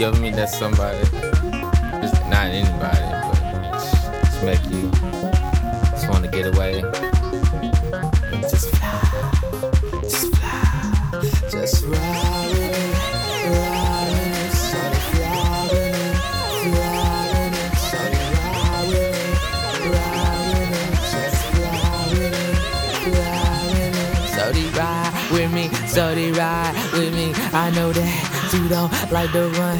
You ever meet that somebody? Just not anybody, but it's make you just want to get away. With me, so they ride with me. I know that you don't like to run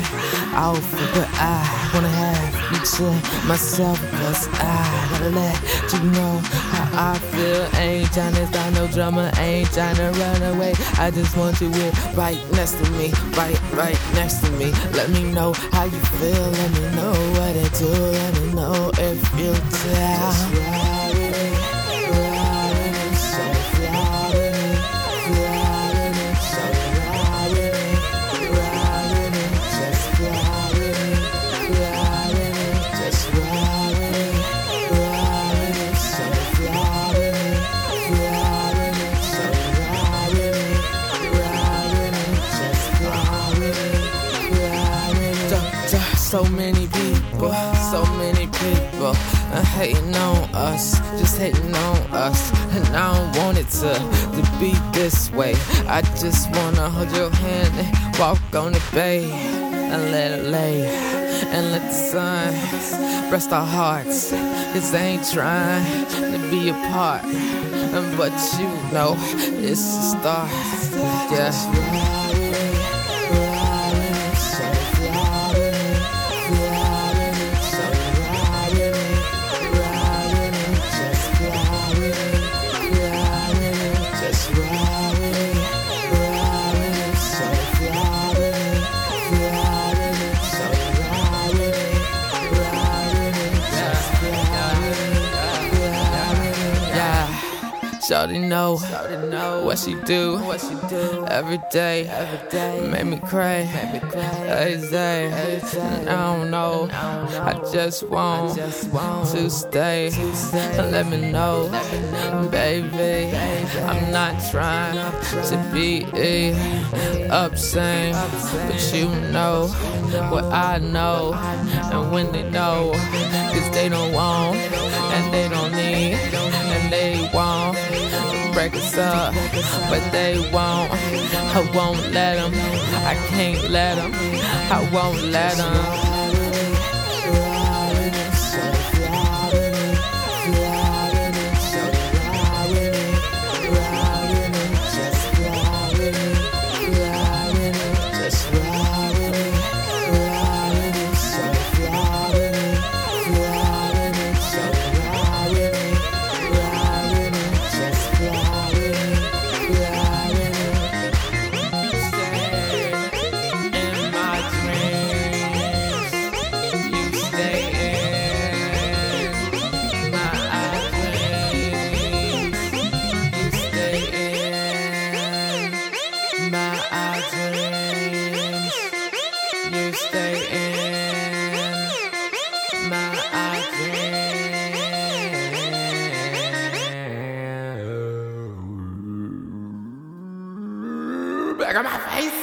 off, but I wanna have you to myself, cause I gotta let you know how I feel. Ain't tryna start no drama, ain't tryna run away. I just want you here right next to me, right, right next to me. Let me know how you feel, let me know what it do, let me So many people, so many people uh, hating on us, just hating on us. And I don't want it to, to be this way. I just wanna hold your hand and walk on the bay and let it lay. And let the sun rest our hearts. Cause they ain't trying to be apart. But you know, it's a start. Yeah. Shawty know, what she do, what she do. Every day, every day. Make me cry, make me cry. Every day. And I don't know, I just want, to stay. Let me know, baby. I'm not trying to be upset, but you know what I know. And when they know, cause they don't want, and they don't need, and they won't break us up, but they won't. I won't let them, I can't let them, I won't let them. Back on my face.